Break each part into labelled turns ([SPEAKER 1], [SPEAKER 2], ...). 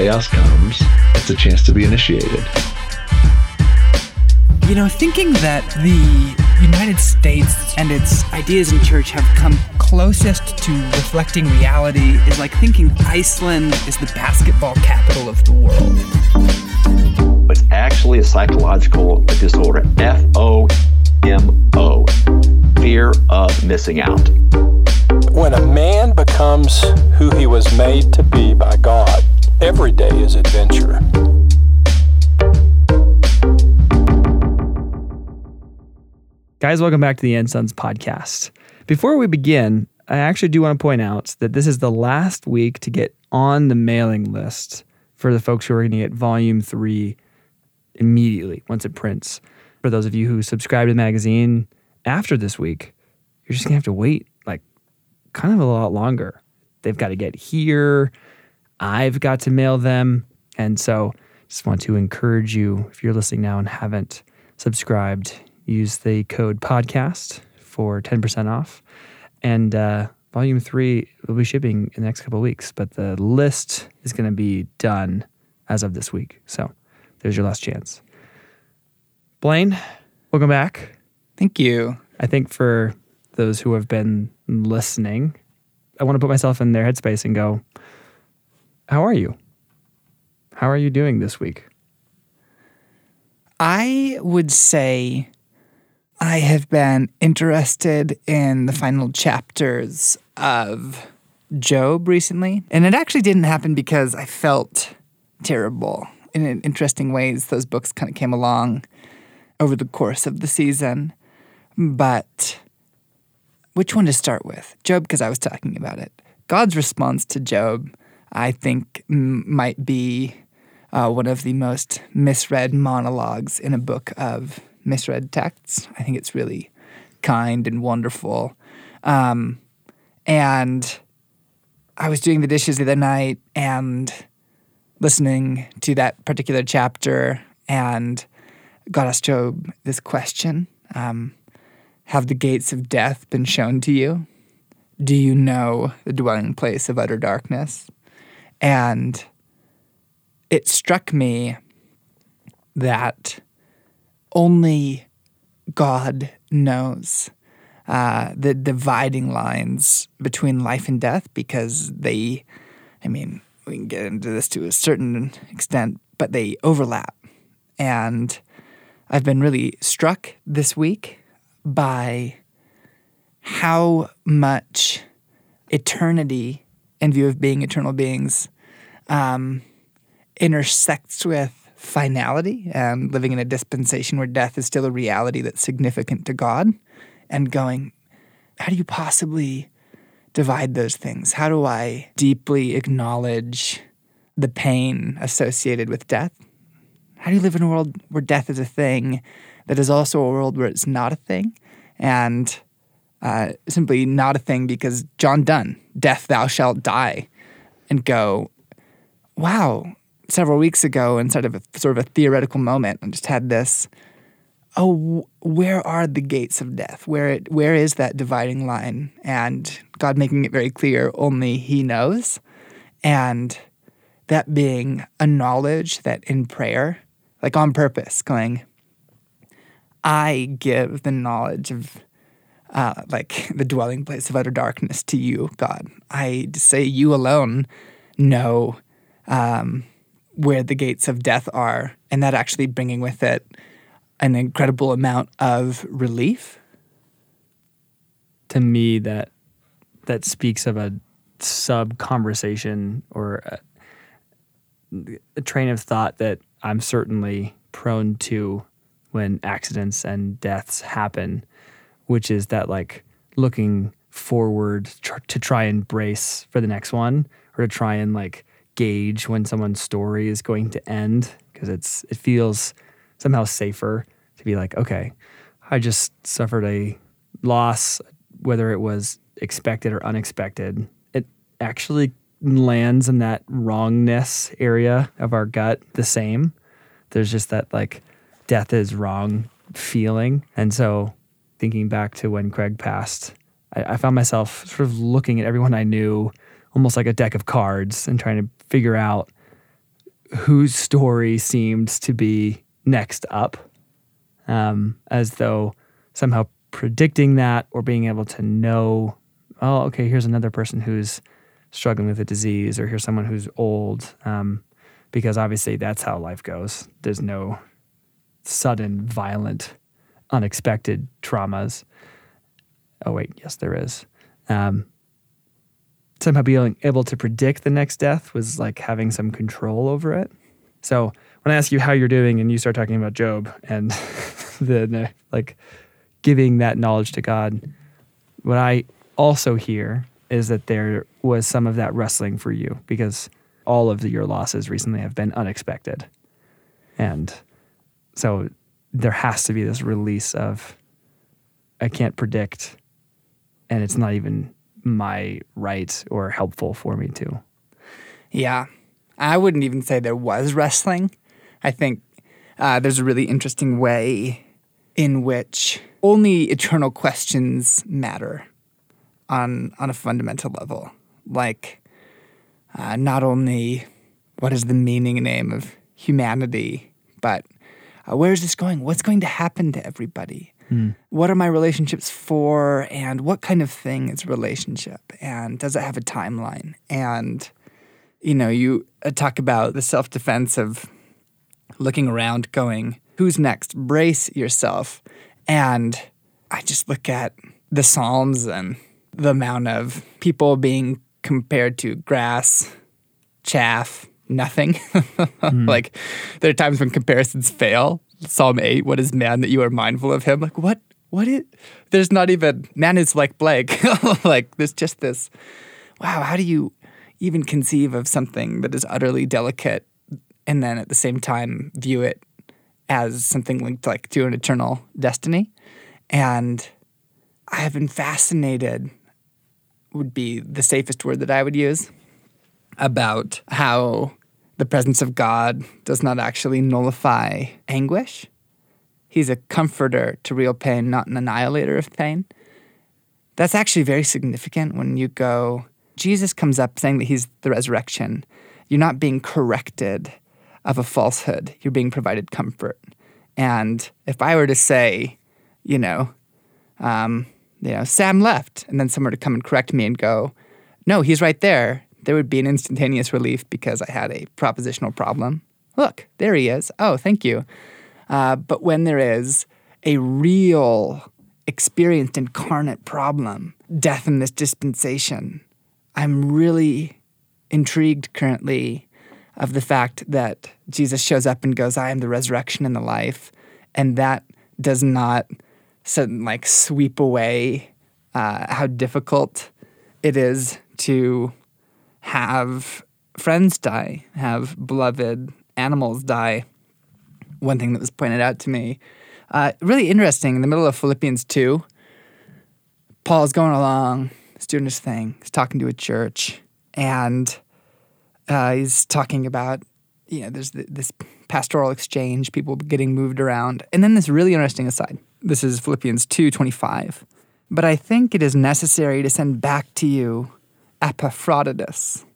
[SPEAKER 1] chaos comes, it's a chance to be initiated.
[SPEAKER 2] You know, thinking that the United States and its ideas in church have come closest to reflecting reality is like thinking Iceland is the basketball capital of the world.
[SPEAKER 3] It's actually a psychological disorder. F O M O. Fear of missing out.
[SPEAKER 4] When a man becomes who he was made to be by God, every day is adventure.
[SPEAKER 5] Guys, welcome back to the End Sons podcast. Before we begin, I actually do want to point out that this is the last week to get on the mailing list for the folks who are going to get volume three immediately once it prints. For those of you who subscribe to the magazine after this week, you're just going to have to wait like kind of a lot longer. They've got to get here. I've got to mail them. And so just want to encourage you, if you're listening now and haven't subscribed, use the code podcast for 10% off. And uh, volume three will be shipping in the next couple of weeks, but the list is going to be done as of this week. So there's your last chance. Blaine, welcome back.
[SPEAKER 2] Thank you.
[SPEAKER 5] I think for those who have been listening, I want to put myself in their headspace and go, How are you? How are you doing this week?
[SPEAKER 2] I would say I have been interested in the final chapters of Job recently. And it actually didn't happen because I felt terrible. In interesting ways, those books kind of came along over the course of the season. But which one to start with? Job, because I was talking about it. God's response to Job, I think, m- might be uh, one of the most misread monologues in a book of misread texts. I think it's really kind and wonderful. Um, and I was doing the dishes the other night and listening to that particular chapter, and God asked Job this question um, Have the gates of death been shown to you? Do you know the dwelling place of utter darkness? And it struck me that only God knows uh, the dividing lines between life and death because they, I mean, we can get into this to a certain extent, but they overlap. And I've been really struck this week by how much eternity, in view of being eternal beings, um, intersects with finality and living in a dispensation where death is still a reality that's significant to God and going, how do you possibly divide those things? How do I deeply acknowledge the pain associated with death? How do you live in a world where death is a thing that is also a world where it's not a thing? And uh, simply not a thing because John Donne, death thou shalt die, and go, wow, several weeks ago inside of a sort of a theoretical moment I just had this oh where are the gates of death? Where it, where is that dividing line? And god making it very clear only he knows. And that being a knowledge that in prayer like on purpose going i give the knowledge of uh, like the dwelling place of utter darkness to you god i say you alone know um, where the gates of death are, and that actually bringing with it an incredible amount of relief.
[SPEAKER 5] To me, that that speaks of a sub conversation or a, a train of thought that I'm certainly prone to when accidents and deaths happen, which is that like looking forward tr- to try and brace for the next one or to try and like gauge when someone's story is going to end because it's it feels somehow safer to be like, okay, I just suffered a loss, whether it was expected or unexpected. It actually lands in that wrongness area of our gut the same. There's just that like death is wrong feeling. And so thinking back to when Craig passed, I, I found myself sort of looking at everyone I knew almost like a deck of cards and trying to figure out whose story seemed to be next up, um, as though somehow predicting that or being able to know, oh, okay, here's another person who's struggling with a disease, or here's someone who's old, um, because obviously that's how life goes. There's no sudden, violent, unexpected traumas. Oh wait, yes, there is. Um, somehow being able to predict the next death was like having some control over it. So when I ask you how you're doing and you start talking about Job and the like giving that knowledge to God, what I also hear is that there was some of that wrestling for you because all of your losses recently have been unexpected. And so there has to be this release of I can't predict and it's not even my right or helpful for me to.
[SPEAKER 2] Yeah. I wouldn't even say there was wrestling. I think uh, there's a really interesting way in which only eternal questions matter on on a fundamental level. Like, uh, not only what is the meaning and aim of humanity, but uh, where is this going? What's going to happen to everybody? Mm. What are my relationships for? And what kind of thing is relationship? And does it have a timeline? And, you know, you uh, talk about the self defense of looking around, going, who's next? Brace yourself. And I just look at the Psalms and the amount of people being compared to grass, chaff, nothing. mm. Like there are times when comparisons fail Psalm 8, what is man that you are mindful of him? Like, what? What is, there's not even, man is like Blake. like, there's just this, wow, how do you even conceive of something that is utterly delicate and then at the same time view it as something linked like to an eternal destiny? And I have been fascinated, would be the safest word that I would use, about how the presence of God does not actually nullify anguish. He's a comforter to real pain, not an annihilator of pain. That's actually very significant when you go, Jesus comes up saying that he's the resurrection. You're not being corrected of a falsehood, you're being provided comfort. And if I were to say, you know, um, you know, Sam left, and then someone to come and correct me and go, no, he's right there there would be an instantaneous relief because I had a propositional problem. Look, there he is. Oh, thank you. Uh, but when there is a real experienced incarnate problem, death in this dispensation, I'm really intrigued currently of the fact that Jesus shows up and goes, I am the resurrection and the life. And that does not suddenly like sweep away uh, how difficult it is to have friends die, have beloved animals die. One thing that was pointed out to me, uh, really interesting, in the middle of Philippians 2, Paul's going along, he's doing his thing, he's talking to a church, and uh, he's talking about, you know, there's this pastoral exchange, people getting moved around. And then this really interesting aside. This is Philippians 2:25. But I think it is necessary to send back to you Epaphroditus,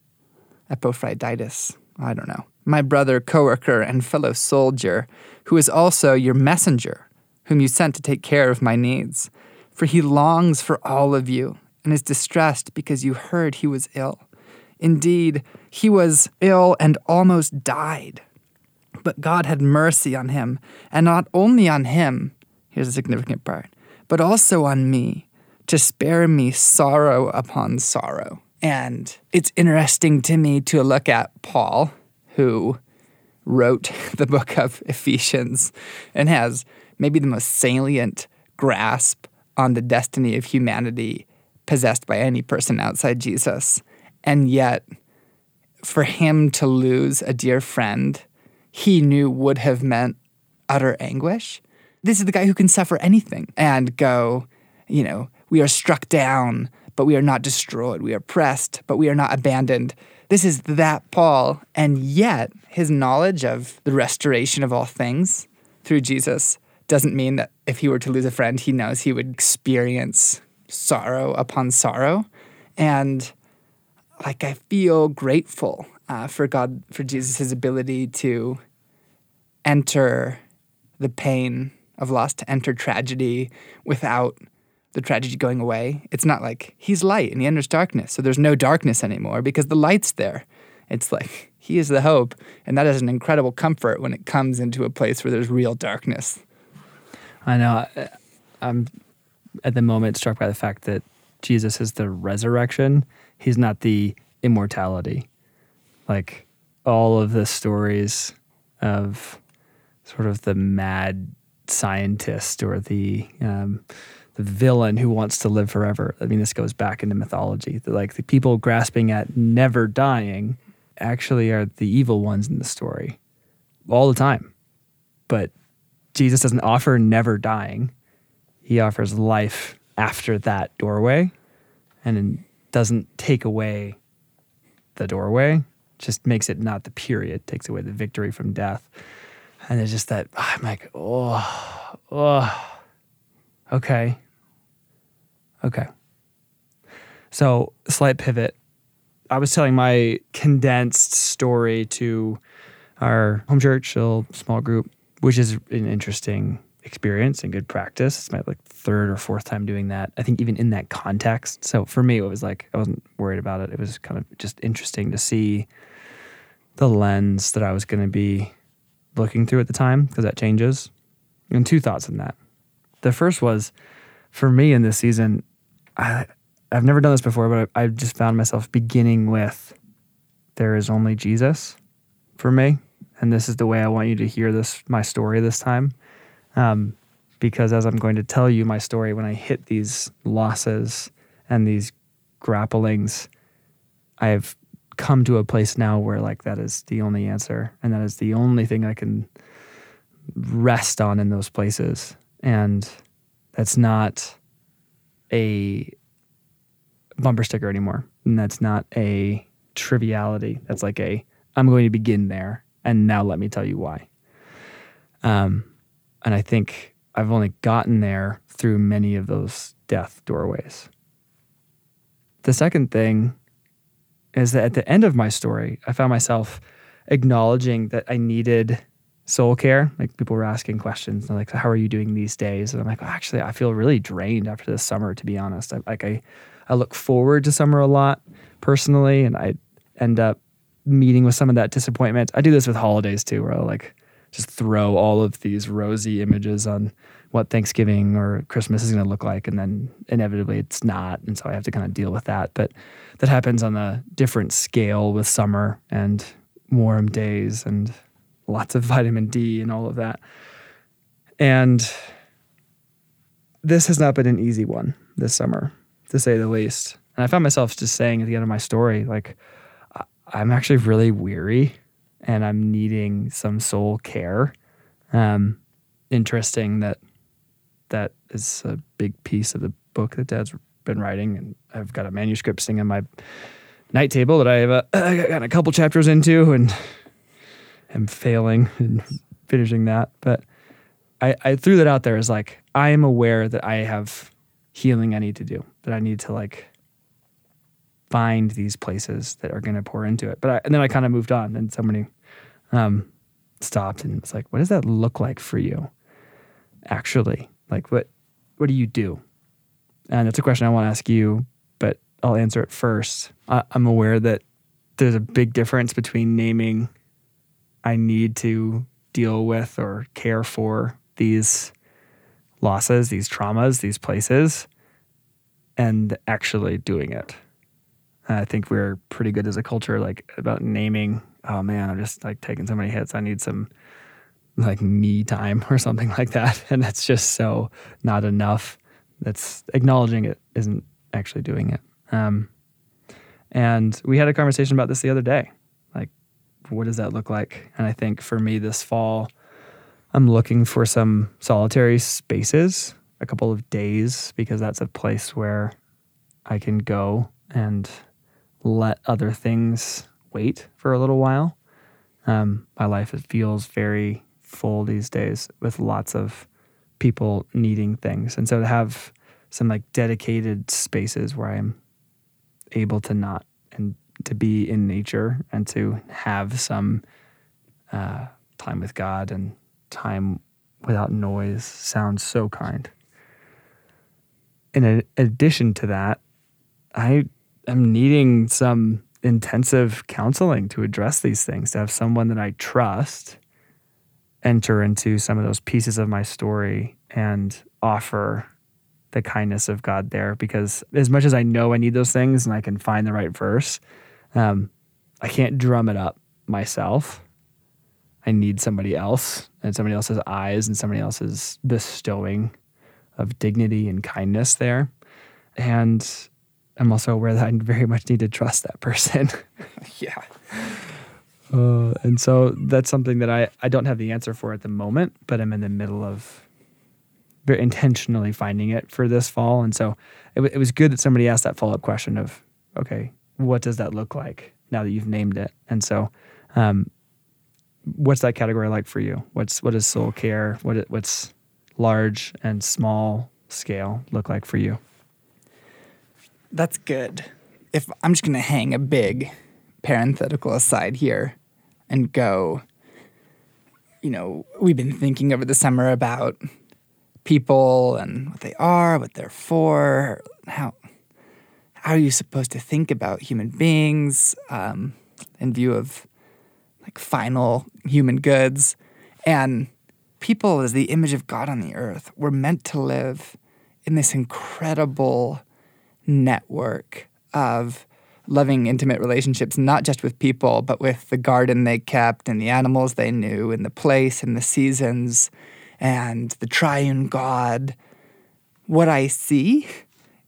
[SPEAKER 2] Epaphroditus, I don't know, my brother, coworker, and fellow soldier, who is also your messenger, whom you sent to take care of my needs. For he longs for all of you and is distressed because you heard he was ill. Indeed, he was ill and almost died. But God had mercy on him, and not only on him, here's a significant part, but also on me, to spare me sorrow upon sorrow. And it's interesting to me to look at Paul, who wrote the book of Ephesians and has maybe the most salient grasp on the destiny of humanity possessed by any person outside Jesus. And yet, for him to lose a dear friend he knew would have meant utter anguish. This is the guy who can suffer anything and go, you know, we are struck down but we are not destroyed. We are pressed, but we are not abandoned. This is that Paul, and yet his knowledge of the restoration of all things through Jesus doesn't mean that if he were to lose a friend, he knows he would experience sorrow upon sorrow. And like, I feel grateful uh, for God, for Jesus, ability to enter the pain of loss, to enter tragedy without the tragedy going away. It's not like he's light and he enters darkness, so there's no darkness anymore because the light's there. It's like he is the hope, and that is an incredible comfort when it comes into a place where there's real darkness.
[SPEAKER 5] I know. I'm at the moment struck by the fact that Jesus is the resurrection. He's not the immortality. Like all of the stories of sort of the mad scientist or the um, the villain who wants to live forever. I mean, this goes back into mythology. Like the people grasping at never dying actually are the evil ones in the story all the time. But Jesus doesn't offer never dying. He offers life after that doorway and doesn't take away the doorway, just makes it not the period, takes away the victory from death. And it's just that I'm like, oh, oh, okay. Okay. So, slight pivot. I was telling my condensed story to our home church, a little small group, which is an interesting experience and good practice. It's my like third or fourth time doing that. I think even in that context. So for me, it was like I wasn't worried about it. It was kind of just interesting to see the lens that I was going to be looking through at the time because that changes. And two thoughts on that. The first was for me in this season, I I've never done this before, but I, I just found myself beginning with there is only Jesus for me, and this is the way I want you to hear this my story this time. Um, because as I'm going to tell you my story, when I hit these losses and these grapplings, I've come to a place now where like that is the only answer, and that is the only thing I can rest on in those places, and that's not a bumper sticker anymore, and that's not a triviality. That's like a I'm going to begin there, and now let me tell you why. Um, and I think I've only gotten there through many of those death doorways. The second thing is that at the end of my story, I found myself acknowledging that I needed soul care. Like people were asking questions, like, "How are you doing these days?" And I'm like, "Actually, I feel really drained after this summer. To be honest, I, like I, I look forward to summer a lot personally, and I end up meeting with some of that disappointment. I do this with holidays too, where I like just throw all of these rosy images on what Thanksgiving or Christmas is going to look like, and then inevitably it's not, and so I have to kind of deal with that. But that happens on a different scale with summer and warm days and lots of vitamin D and all of that. And this has not been an easy one this summer, to say the least. And I found myself just saying at the end of my story, like, I'm actually really weary and I'm needing some soul care. Um, interesting that that is a big piece of the book that Dad's been writing, and I've got a manuscript sitting on my night table that I have a, I got a couple chapters into, and am failing in finishing that. But I, I threw that out there as like I am aware that I have healing I need to do, that I need to like find these places that are going to pour into it. But I, and then I kind of moved on, and somebody um, stopped and was like, "What does that look like for you? Actually, like what what do you do?" And that's a question I want to ask you, but I'll answer it first. I, I'm aware that there's a big difference between naming I need to deal with or care for these losses, these traumas, these places, and actually doing it. I think we're pretty good as a culture, like about naming. Oh man, I'm just like taking so many hits. I need some like me time or something like that, and that's just so not enough. That's acknowledging it isn't actually doing it. Um, and we had a conversation about this the other day. What does that look like? And I think for me this fall, I'm looking for some solitary spaces, a couple of days, because that's a place where I can go and let other things wait for a little while. Um, my life it feels very full these days with lots of people needing things, and so to have some like dedicated spaces where I'm able to not to be in nature and to have some uh, time with God and time without noise sounds so kind. In addition to that, I am needing some intensive counseling to address these things, to have someone that I trust enter into some of those pieces of my story and offer the kindness of God there. Because as much as I know I need those things and I can find the right verse, um, I can't drum it up myself. I need somebody else and somebody else's eyes and somebody else's bestowing of dignity and kindness there. And I'm also aware that I very much need to trust that person.
[SPEAKER 2] yeah.
[SPEAKER 5] Uh, and so that's something that I, I don't have the answer for at the moment, but I'm in the middle of very intentionally finding it for this fall. And so it, it was good that somebody asked that follow up question of, okay, what does that look like now that you've named it? And so, um, what's that category like for you? What's what is soul care? What what's large and small scale look like for you?
[SPEAKER 2] That's good. If I'm just going to hang a big parenthetical aside here and go, you know, we've been thinking over the summer about people and what they are, what they're for, how how are you supposed to think about human beings um, in view of like final human goods and people as the image of God on the earth. We're meant to live in this incredible network of loving, intimate relationships, not just with people, but with the garden they kept and the animals they knew and the place and the seasons and the triune God. What I see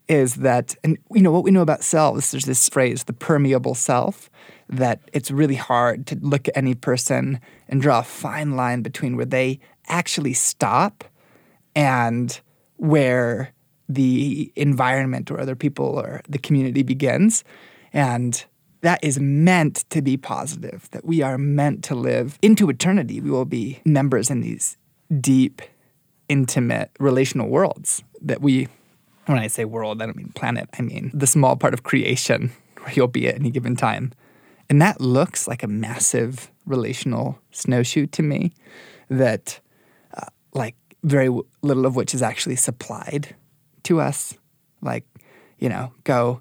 [SPEAKER 2] is that, and you know, what we know about selves, there's this phrase, the permeable self, that it's really hard to look at any person and draw a fine line between where they actually stop and where the environment or other people or the community begins. And that is meant to be positive, that we are meant to live into eternity. We will be members in these deep, intimate, relational worlds that we, when I say world, I don't mean planet, I mean the small part of creation where you'll be at any given time. And that looks like a massive relational snowshoe to me that, uh, like, very little of which is actually supplied to us. Like, you know, go,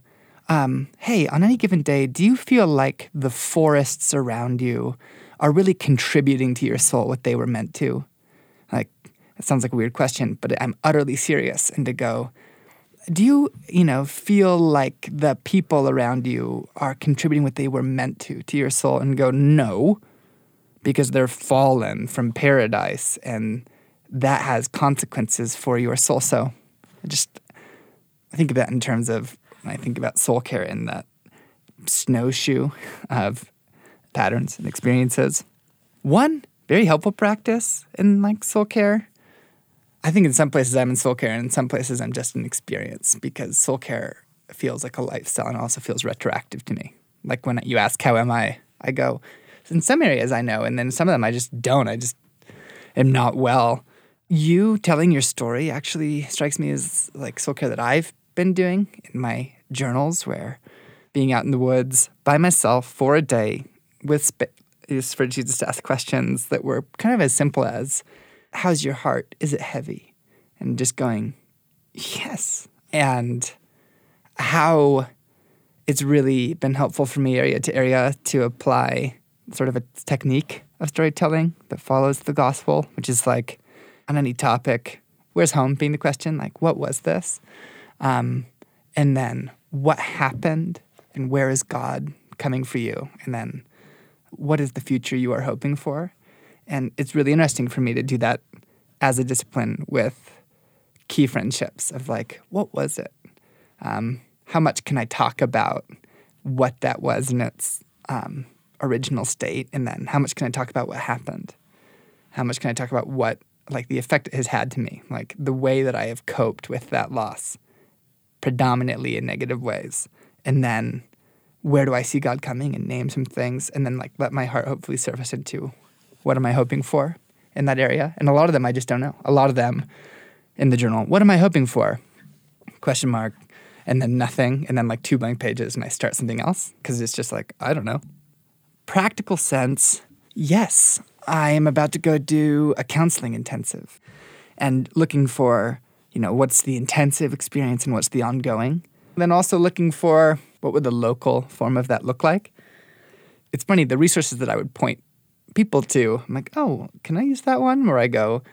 [SPEAKER 2] um, hey, on any given day, do you feel like the forests around you are really contributing to your soul what they were meant to? Like, it sounds like a weird question, but I'm utterly serious. And to go, do you, you know, feel like the people around you are contributing what they were meant to to your soul? And go, no, because they're fallen from paradise and that has consequences for your soul. So I just I think of that in terms of I think about soul care in that snowshoe of patterns and experiences. One very helpful practice in like soul care. I think in some places I'm in soul care, and in some places I'm just an experience because soul care feels like a lifestyle and also feels retroactive to me. Like when you ask, How am I? I go, In some areas I know, and then some of them I just don't. I just am not well. You telling your story actually strikes me as like soul care that I've been doing in my journals, where being out in the woods by myself for a day with space for Jesus to ask questions that were kind of as simple as, How's your heart? Is it heavy? And just going, Yes. And how it's really been helpful for me area to area to apply sort of a technique of storytelling that follows the gospel, which is like on any topic, where's home being the question, like what was this? Um, and then what happened and where is God coming for you? And then what is the future you are hoping for? And it's really interesting for me to do that as a discipline with key friendships of like, what was it? Um, how much can I talk about what that was in its um, original state? And then how much can I talk about what happened? How much can I talk about what like the effect it has had to me, like the way that I have coped with that loss, predominantly in negative ways. And then where do I see God coming and name some things and then like let my heart hopefully surface into what am I hoping for in that area? And a lot of them I just don't know. A lot of them in the journal, what am I hoping for? Question mark. and then nothing, and then like two blank pages, and I start something else because it's just like, I don't know. Practical sense, yes, I am about to go do a counseling intensive and looking for, you know, what's the intensive experience and what's the ongoing. Then also looking for what would the local form of that look like. It's funny, the resources that I would point people to, I'm like, oh, can I use that one? Where I go,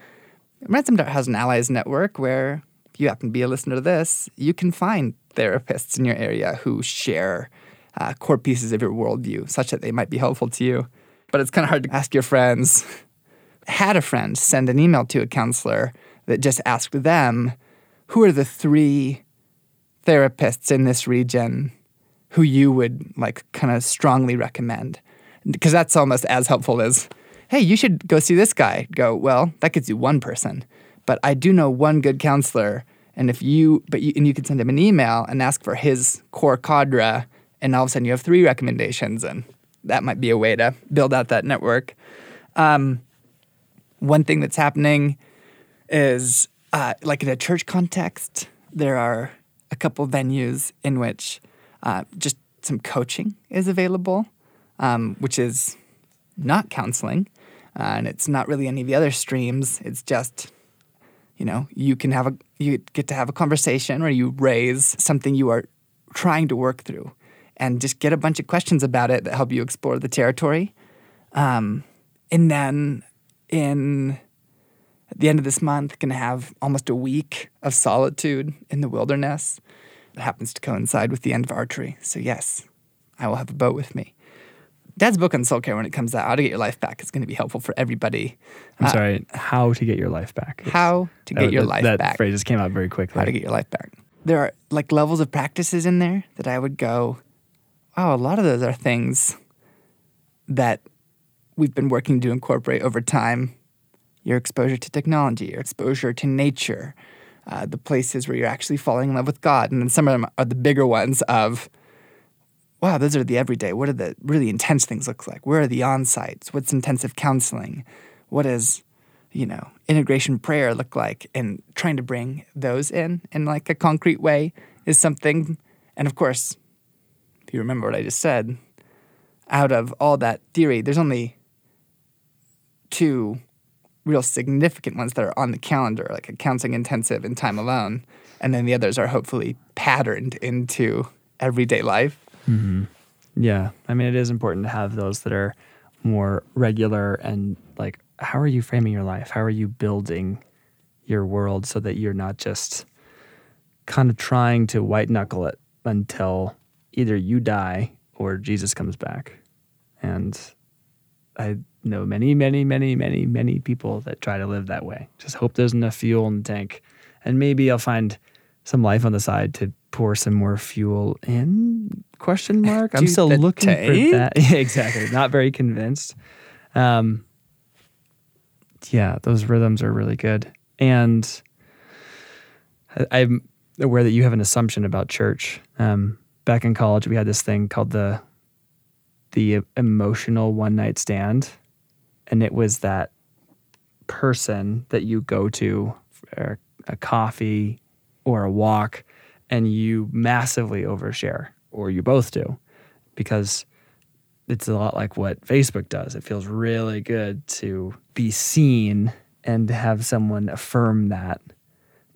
[SPEAKER 2] Ransomed Heart has an allies network where if you happen to be a listener to this, you can find therapists in your area who share uh, core pieces of your worldview such that they might be helpful to you. But it's kind of hard to ask your friends. Had a friend send an email to a counselor that just asked them, who are the three therapists in this region who you would like kind of strongly recommend? Because that's almost as helpful as, hey, you should go see this guy. Go, well, that gets you one person. But I do know one good counselor. And if you, but you, and you can send him an email and ask for his core cadre, and all of a sudden you have three recommendations, and that might be a way to build out that network. Um, one thing that's happening is uh, like in a church context, there are a couple venues in which uh, just some coaching is available, um, which is not counseling, uh, and it's not really any of the other streams. It's just, you know, you can have a you get to have a conversation or you raise something you are trying to work through, and just get a bunch of questions about it that help you explore the territory. Um, and then in at the end of this month, to have almost a week of solitude in the wilderness. It happens to coincide with the end of archery. So, yes, I will have a boat with me. Dad's book on soul care, when it comes out, How to Get Your Life Back, is going to be helpful for everybody.
[SPEAKER 5] I'm
[SPEAKER 2] Uh,
[SPEAKER 5] sorry. How to get your life back? It's-
[SPEAKER 2] How to
[SPEAKER 5] that-
[SPEAKER 2] get your
[SPEAKER 5] that-
[SPEAKER 2] life
[SPEAKER 5] that
[SPEAKER 2] back.
[SPEAKER 5] That phrase just came out very quickly.
[SPEAKER 2] How to Get Your Life Back. There are like levels of practices in there that I would go, wow, a lot of those are things that we've been working to incorporate over time. Your exposure to technology, your exposure to nature, uh, the places where you're actually falling in love with God. And then some of them are the bigger ones of, wow, those are the everyday. What are the really intense things look like? Where are the on sites? What's intensive counseling? What is, you know, integration prayer look like? And trying to bring those in in like a concrete way is something. And of course, if you remember what I just said, out of all that theory, there's only two real significant ones that are on the calendar, like a counseling intensive and time alone. And then the others are hopefully patterned into everyday life. Mm-hmm.
[SPEAKER 5] Yeah. I mean, it is important to have those that are more regular and like, how are you framing your life? How are you building your world so that you're not just kind of trying to white knuckle it until either you die or Jesus comes back? And I know many, many, many, many, many people that try to live that way. Just hope there's enough fuel in the tank. And maybe I'll find some life on the side to pour some more fuel in? Question mark? I'm still looking for that. Yeah, exactly. Not very convinced. Um yeah those rhythms are really good. And I- i'm aware that you have an assumption about church. Um back in college we had this thing called the the emotional one night stand. And it was that person that you go to for a coffee or a walk and you massively overshare or you both do because it's a lot like what Facebook does. It feels really good to be seen and have someone affirm that.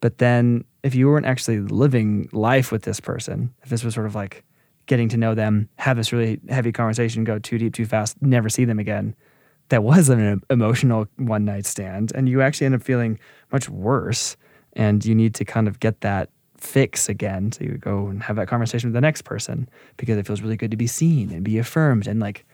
[SPEAKER 5] But then if you weren't actually living life with this person, if this was sort of like getting to know them, have this really heavy conversation, go too deep, too fast, never see them again, that was an emotional one night stand. And you actually end up feeling much worse. And you need to kind of get that fix again. So you go and have that conversation with the next person because it feels really good to be seen and be affirmed. And like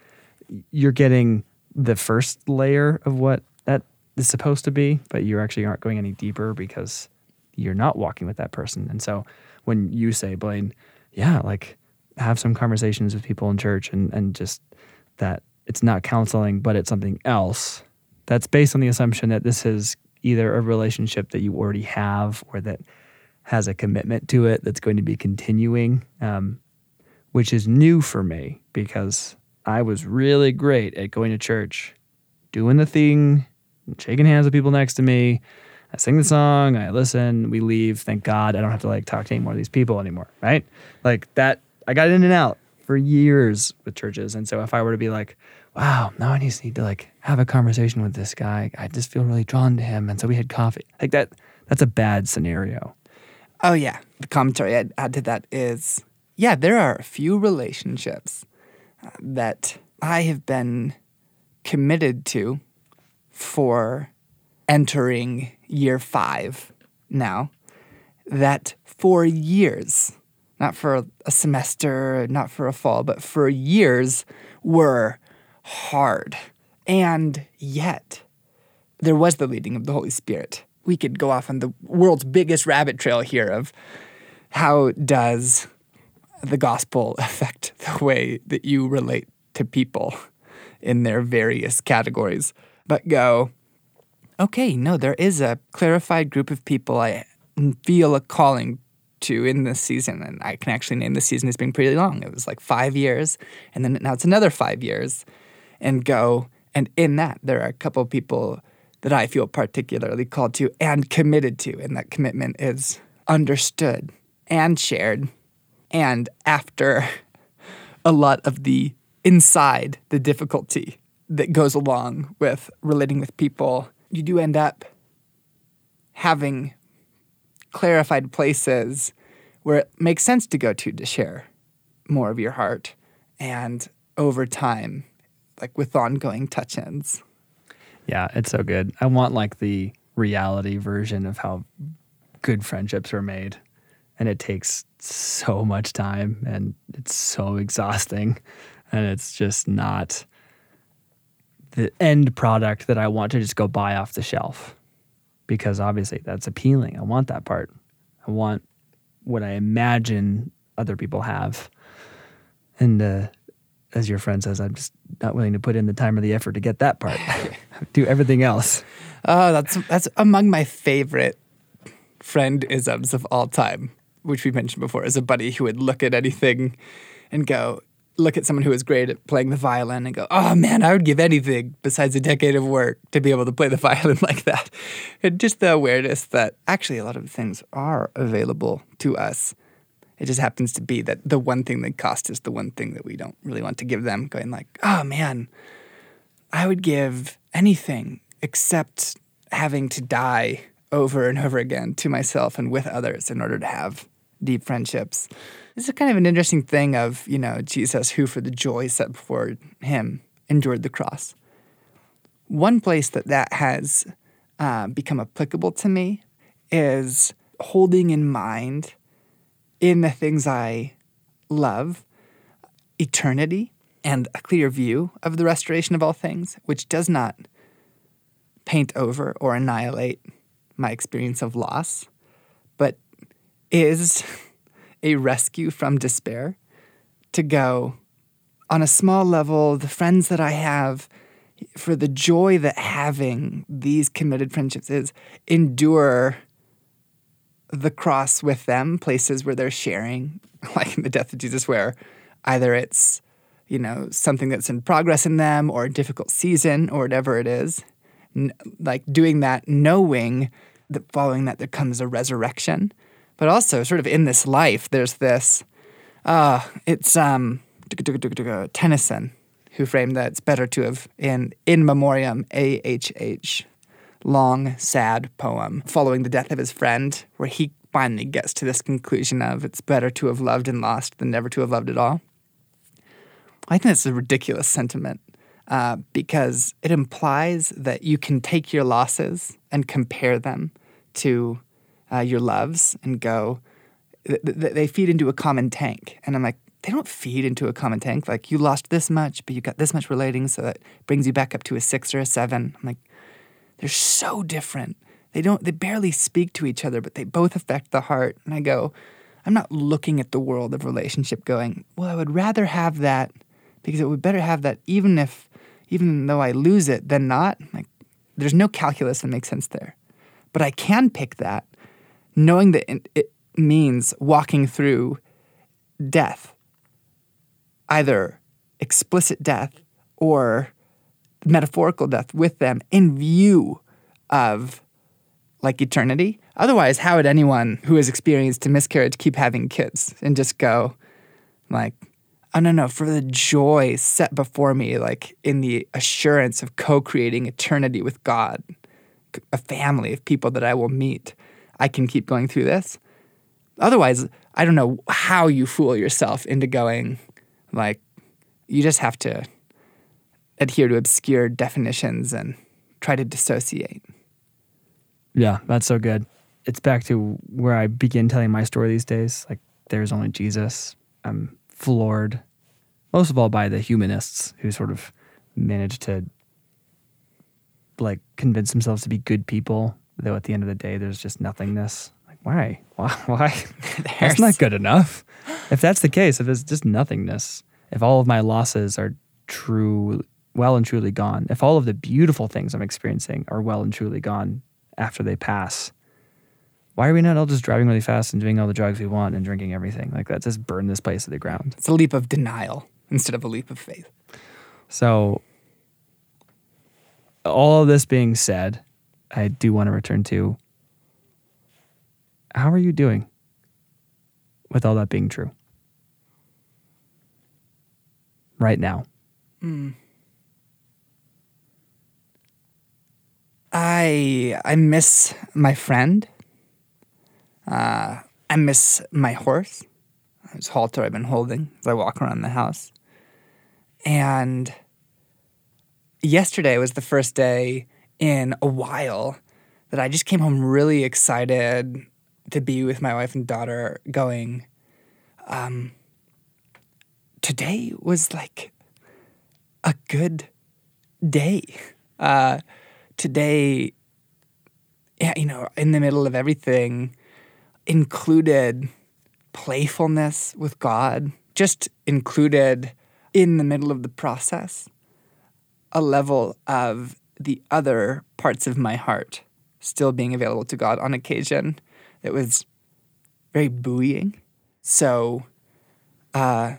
[SPEAKER 5] you're getting the first layer of what that is supposed to be, but you actually aren't going any deeper because you're not walking with that person. And so when you say, Blaine, yeah, like have some conversations with people in church and, and just that it's not counseling, but it's something else. That's based on the assumption that this is either a relationship that you already have or that has a commitment to it that's going to be continuing, um, which is new for me because I was really great at going to church, doing the thing, shaking hands with people next to me, I sing the song, I listen, we leave. Thank God I don't have to like talk to any more of these people anymore, right? Like that, I got in and out for years with churches. And so if I were to be like, wow, now I just need to like have a conversation with this guy, I just feel really drawn to him. And so we had coffee. Like that, that's a bad scenario.
[SPEAKER 2] Oh, yeah. The commentary I'd add to that is yeah, there are a few relationships uh, that I have been committed to for entering year five now that for years, not for a semester, not for a fall, but for years were hard. And yet, there was the leading of the Holy Spirit. We could go off on the world's biggest rabbit trail here of how does the gospel affect the way that you relate to people in their various categories, but go, okay, no, there is a clarified group of people I feel a calling to in this season. And I can actually name the season as being pretty long. It was like five years, and then now it's another five years, and go. And in that, there are a couple of people that I feel particularly called to and committed to. And that commitment is understood and shared. And after a lot of the inside, the difficulty that goes along with relating with people, you do end up having clarified places where it makes sense to go to to share more of your heart. And over time, like with ongoing touch ins.
[SPEAKER 5] Yeah, it's so good. I want like the reality version of how good friendships are made. And it takes so much time and it's so exhausting. And it's just not the end product that I want to just go buy off the shelf because obviously that's appealing. I want that part. I want what I imagine other people have. And uh, as your friend says, I'm just not willing to put in the time or the effort to get that part. Do everything else.
[SPEAKER 2] Oh, that's that's among my favorite friend isms of all time, which we mentioned before, as a buddy who would look at anything and go, look at someone who is great at playing the violin and go, oh man, I would give anything besides a decade of work to be able to play the violin like that. And just the awareness that actually a lot of things are available to us. It just happens to be that the one thing that costs is the one thing that we don't really want to give them, going like, oh man, I would give anything except having to die over and over again to myself and with others in order to have deep friendships. This is kind of an interesting thing of, you know, Jesus, who for the joy set before him endured the cross. One place that that has uh, become applicable to me is holding in mind in the things I love eternity and a clear view of the restoration of all things, which does not paint over or annihilate my experience of loss, but is a rescue from despair to go on a small level, the friends that I have, for the joy that having these committed friendships is, endure the cross with them, places where they're sharing, like in the death of Jesus, where either it's, you know, something that's in progress in them or a difficult season or whatever it is. Like doing that, knowing that following that there comes a resurrection but also sort of in this life, there's this. Uh, it's um, Tennyson who framed that it's better to have in in memoriam a h h, long sad poem following the death of his friend, where he finally gets to this conclusion of it's better to have loved and lost than never to have loved at all. I think that's a ridiculous sentiment uh, because it implies that you can take your losses and compare them to uh, your loves and go, th- th- they feed into a common tank. And I'm like, they don't feed into a common tank. Like, you lost this much, but you got this much relating, so that brings you back up to a six or a seven. I'm like, they're so different. They don't, they barely speak to each other, but they both affect the heart. And I go, I'm not looking at the world of relationship going, well, I would rather have that because it would better have that even if, even though I lose it, than not. Like, there's no calculus that makes sense there. But I can pick that knowing that it means walking through death, either explicit death or metaphorical death with them in view of like eternity. Otherwise, how would anyone who has experienced a miscarriage keep having kids and just go, like, oh, no, no, for the joy set before me, like in the assurance of co creating eternity with God, a family of people that I will meet, I can keep going through this. Otherwise, I don't know how you fool yourself into going, like, you just have to adhere to obscure definitions and try to dissociate.
[SPEAKER 5] Yeah, that's so good. It's back to where I begin telling my story these days. Like, there's only Jesus. I'm floored, most of all by the humanists who sort of managed to like convince themselves to be good people, though at the end of the day, there's just nothingness. Like, why? Why? Why? that's not good enough. If that's the case, if it's just nothingness, if all of my losses are true, well and truly gone, if all of the beautiful things I'm experiencing are well and truly gone after they pass, why are we not all just driving really fast and doing all the drugs we want and drinking everything like that? Just burn this place to the ground.
[SPEAKER 2] It's a leap of denial instead of a leap of faith.
[SPEAKER 5] So, all of this being said, I do want to return to how are you doing with all that being true right now?
[SPEAKER 2] I I miss my friend. Uh, I miss my horse, his halter I've been holding as I walk around the house. And yesterday was the first day in a while that I just came home really excited to be with my wife and daughter. Going, um, today was like a good day. Uh, today, yeah, you know, in the middle of everything, included playfulness with God, just included in the middle of the process a level of the other parts of my heart still being available to God on occasion It was very buoying. So, uh,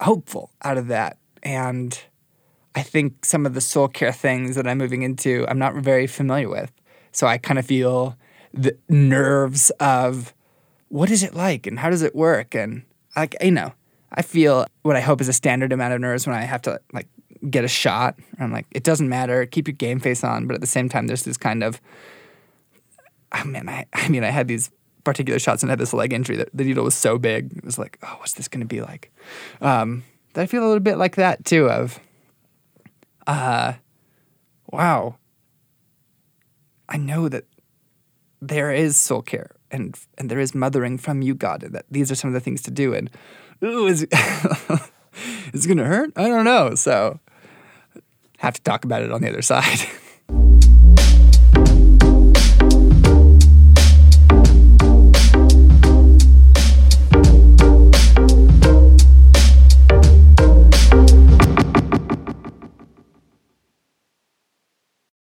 [SPEAKER 2] hopeful out of that. And I think some of the soul care things that I'm moving into, I'm not very familiar with. So I kind of feel the nerves of what is it like and how does it work? And like, you know, I feel what I hope is a standard amount of nerves when I have to like get a shot. I'm like, it doesn't matter, keep your game face on. But at the same time, there's this kind of, oh man, I, I mean, I had these particular shots and I had this leg injury that the needle was so big. It was like, oh, what's this going to be like? Um, I feel a little bit like that too of, uh, wow, I know that there is soul care and and there is mothering from you, God, and that these are some of the things to do. And ooh, is is it gonna hurt? I don't know. So have to talk about it on the other side.